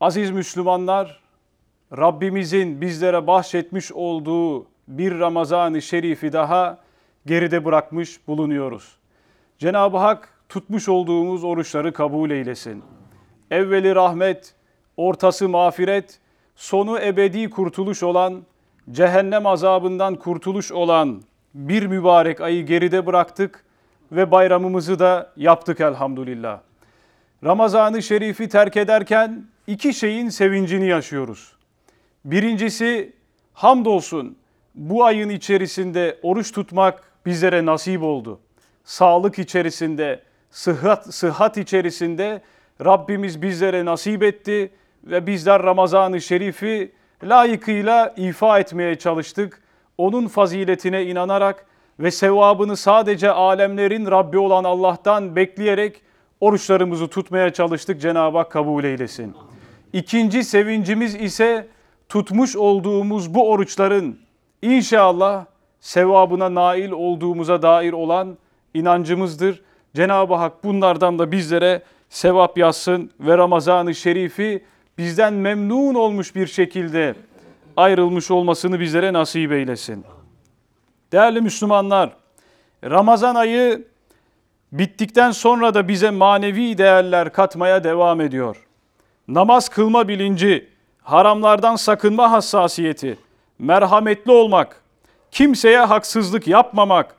Aziz Müslümanlar, Rabbimizin bizlere bahşetmiş olduğu bir Ramazan-ı Şerif'i daha geride bırakmış bulunuyoruz. Cenab-ı Hak tutmuş olduğumuz oruçları kabul eylesin. Evveli rahmet, ortası mağfiret, sonu ebedi kurtuluş olan, cehennem azabından kurtuluş olan bir mübarek ayı geride bıraktık ve bayramımızı da yaptık elhamdülillah. Ramazan-ı Şerif'i terk ederken iki şeyin sevincini yaşıyoruz. Birincisi hamdolsun bu ayın içerisinde oruç tutmak bizlere nasip oldu. Sağlık içerisinde, sıhhat, sıhhat içerisinde Rabbimiz bizlere nasip etti ve bizler Ramazan-ı Şerif'i layıkıyla ifa etmeye çalıştık. Onun faziletine inanarak ve sevabını sadece alemlerin Rabbi olan Allah'tan bekleyerek oruçlarımızı tutmaya çalıştık. Cenab-ı Hak kabul eylesin. İkinci sevincimiz ise tutmuş olduğumuz bu oruçların inşallah sevabına nail olduğumuza dair olan inancımızdır. Cenab-ı Hak bunlardan da bizlere sevap yazsın ve Ramazan-ı Şerif'i bizden memnun olmuş bir şekilde ayrılmış olmasını bizlere nasip eylesin. Değerli Müslümanlar, Ramazan ayı bittikten sonra da bize manevi değerler katmaya devam ediyor. Namaz kılma bilinci, haramlardan sakınma hassasiyeti, merhametli olmak, kimseye haksızlık yapmamak,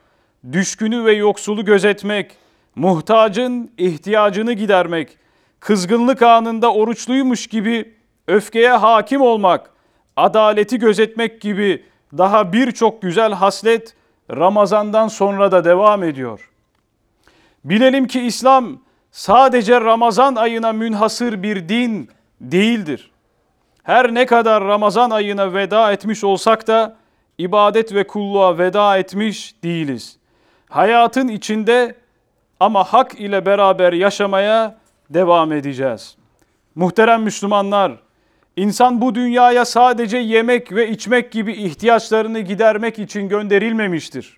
düşkünü ve yoksulu gözetmek, muhtacın ihtiyacını gidermek, kızgınlık anında oruçluymuş gibi öfkeye hakim olmak, adaleti gözetmek gibi daha birçok güzel haslet Ramazan'dan sonra da devam ediyor. Bilelim ki İslam sadece Ramazan ayına münhasır bir din değildir. Her ne kadar Ramazan ayına veda etmiş olsak da ibadet ve kulluğa veda etmiş değiliz. Hayatın içinde ama hak ile beraber yaşamaya devam edeceğiz. Muhterem Müslümanlar, insan bu dünyaya sadece yemek ve içmek gibi ihtiyaçlarını gidermek için gönderilmemiştir.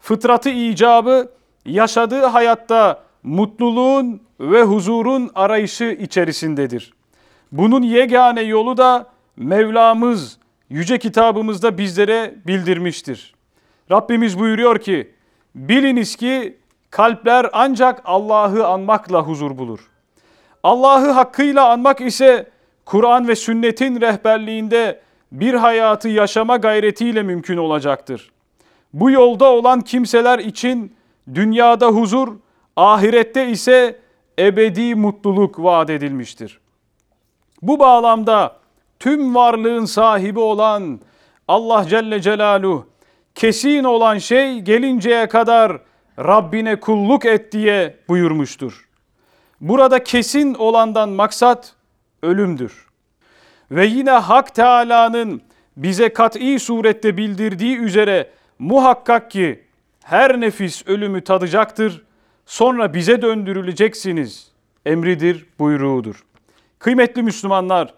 Fıtratı icabı yaşadığı hayatta mutluluğun ve huzurun arayışı içerisindedir. Bunun yegane yolu da Mevlamız yüce kitabımızda bizlere bildirmiştir. Rabbimiz buyuruyor ki, biliniz ki kalpler ancak Allah'ı anmakla huzur bulur. Allah'ı hakkıyla anmak ise Kur'an ve sünnetin rehberliğinde bir hayatı yaşama gayretiyle mümkün olacaktır. Bu yolda olan kimseler için dünyada huzur, ahirette ise ebedi mutluluk vaat edilmiştir. Bu bağlamda tüm varlığın sahibi olan Allah Celle Celaluhu kesin olan şey gelinceye kadar Rabbine kulluk et diye buyurmuştur. Burada kesin olandan maksat ölümdür. Ve yine Hak Teala'nın bize kat'i surette bildirdiği üzere muhakkak ki her nefis ölümü tadacaktır. Sonra bize döndürüleceksiniz. Emridir, buyruğudur. Kıymetli Müslümanlar,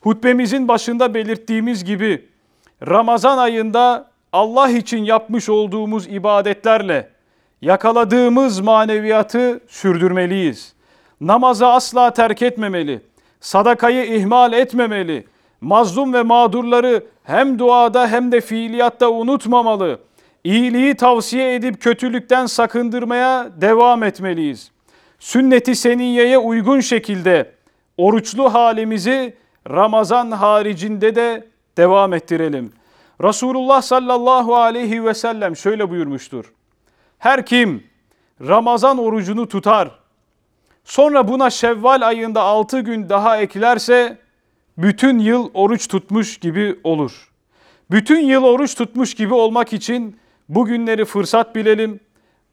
hutbemizin başında belirttiğimiz gibi Ramazan ayında Allah için yapmış olduğumuz ibadetlerle yakaladığımız maneviyatı sürdürmeliyiz. Namazı asla terk etmemeli, sadakayı ihmal etmemeli, mazlum ve mağdurları hem duada hem de fiiliyatta unutmamalı. İyiliği tavsiye edip kötülükten sakındırmaya devam etmeliyiz. Sünneti seniyeye uygun şekilde oruçlu halimizi Ramazan haricinde de devam ettirelim. Resulullah sallallahu aleyhi ve sellem şöyle buyurmuştur. Her kim Ramazan orucunu tutar, sonra buna Şevval ayında 6 gün daha eklerse bütün yıl oruç tutmuş gibi olur. Bütün yıl oruç tutmuş gibi olmak için bugünleri fırsat bilelim.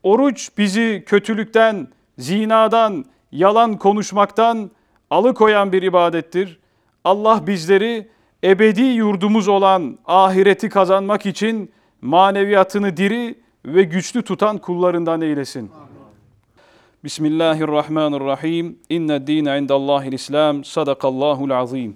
Oruç bizi kötülükten, zinadan, yalan konuşmaktan alıkoyan bir ibadettir. Allah bizleri ebedi yurdumuz olan ahireti kazanmak için maneviyatını diri ve güçlü tutan kullarından eylesin. Bismillahirrahmanirrahim. İnne dine indallahil İslam. Sadakallahul azim.